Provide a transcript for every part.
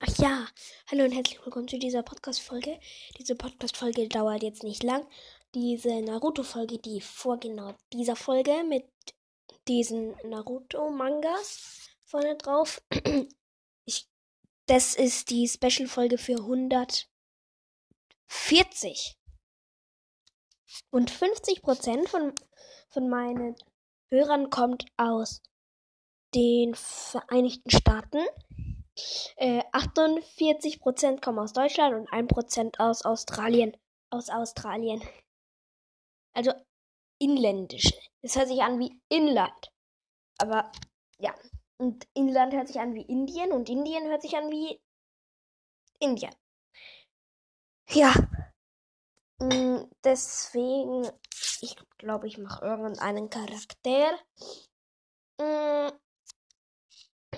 Ach ja, hallo und herzlich willkommen zu dieser Podcast-Folge. Diese Podcast-Folge dauert jetzt nicht lang. Diese Naruto-Folge, die vor genau dieser Folge mit diesen Naruto-Mangas vorne drauf. Ich, das ist die Special-Folge für 140. Und 50% von, von meinen Hörern kommt aus den Vereinigten Staaten. Äh, 48% kommen aus Deutschland und 1% aus Australien. Aus Australien. Also inländische. Das hört sich an wie Inland. Aber ja. Und Inland hört sich an wie Indien und Indien hört sich an wie Indien. Ja. Mm, deswegen, ich glaube, ich mache irgendeinen Charakter. Mm,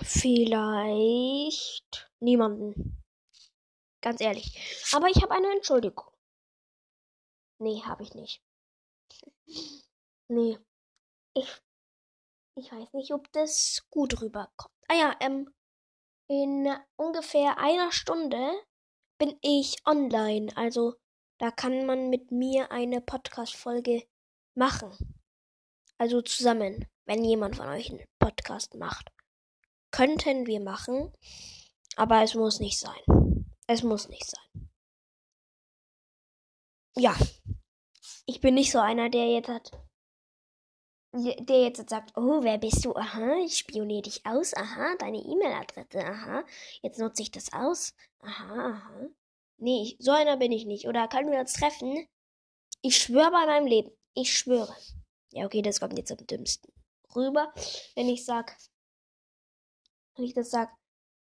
Vielleicht niemanden. Ganz ehrlich. Aber ich habe eine Entschuldigung. Nee, habe ich nicht. nee. Ich, ich weiß nicht, ob das gut rüberkommt. Ah ja, ähm, in ungefähr einer Stunde bin ich online. Also da kann man mit mir eine Podcast-Folge machen. Also zusammen, wenn jemand von euch einen Podcast macht könnten wir machen, aber es muss nicht sein. Es muss nicht sein. Ja, ich bin nicht so einer, der jetzt hat, der jetzt sagt, oh, wer bist du? Aha, ich spioniere dich aus. Aha, deine E-Mail-Adresse. Aha, jetzt nutze ich das aus. Aha, aha. Nee, so einer bin ich nicht. Oder können wir uns treffen? Ich schwöre bei meinem Leben. Ich schwöre. Ja, okay, das kommt jetzt am dümmsten rüber, wenn ich sage, wenn ich das sage.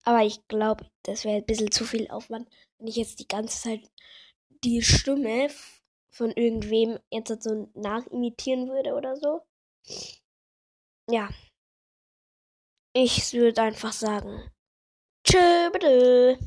Aber ich glaube, das wäre ein bisschen zu viel Aufwand, wenn ich jetzt die ganze Zeit die Stimme von irgendwem jetzt so nachimitieren würde oder so. Ja. Ich würde einfach sagen. Tschö, bitte.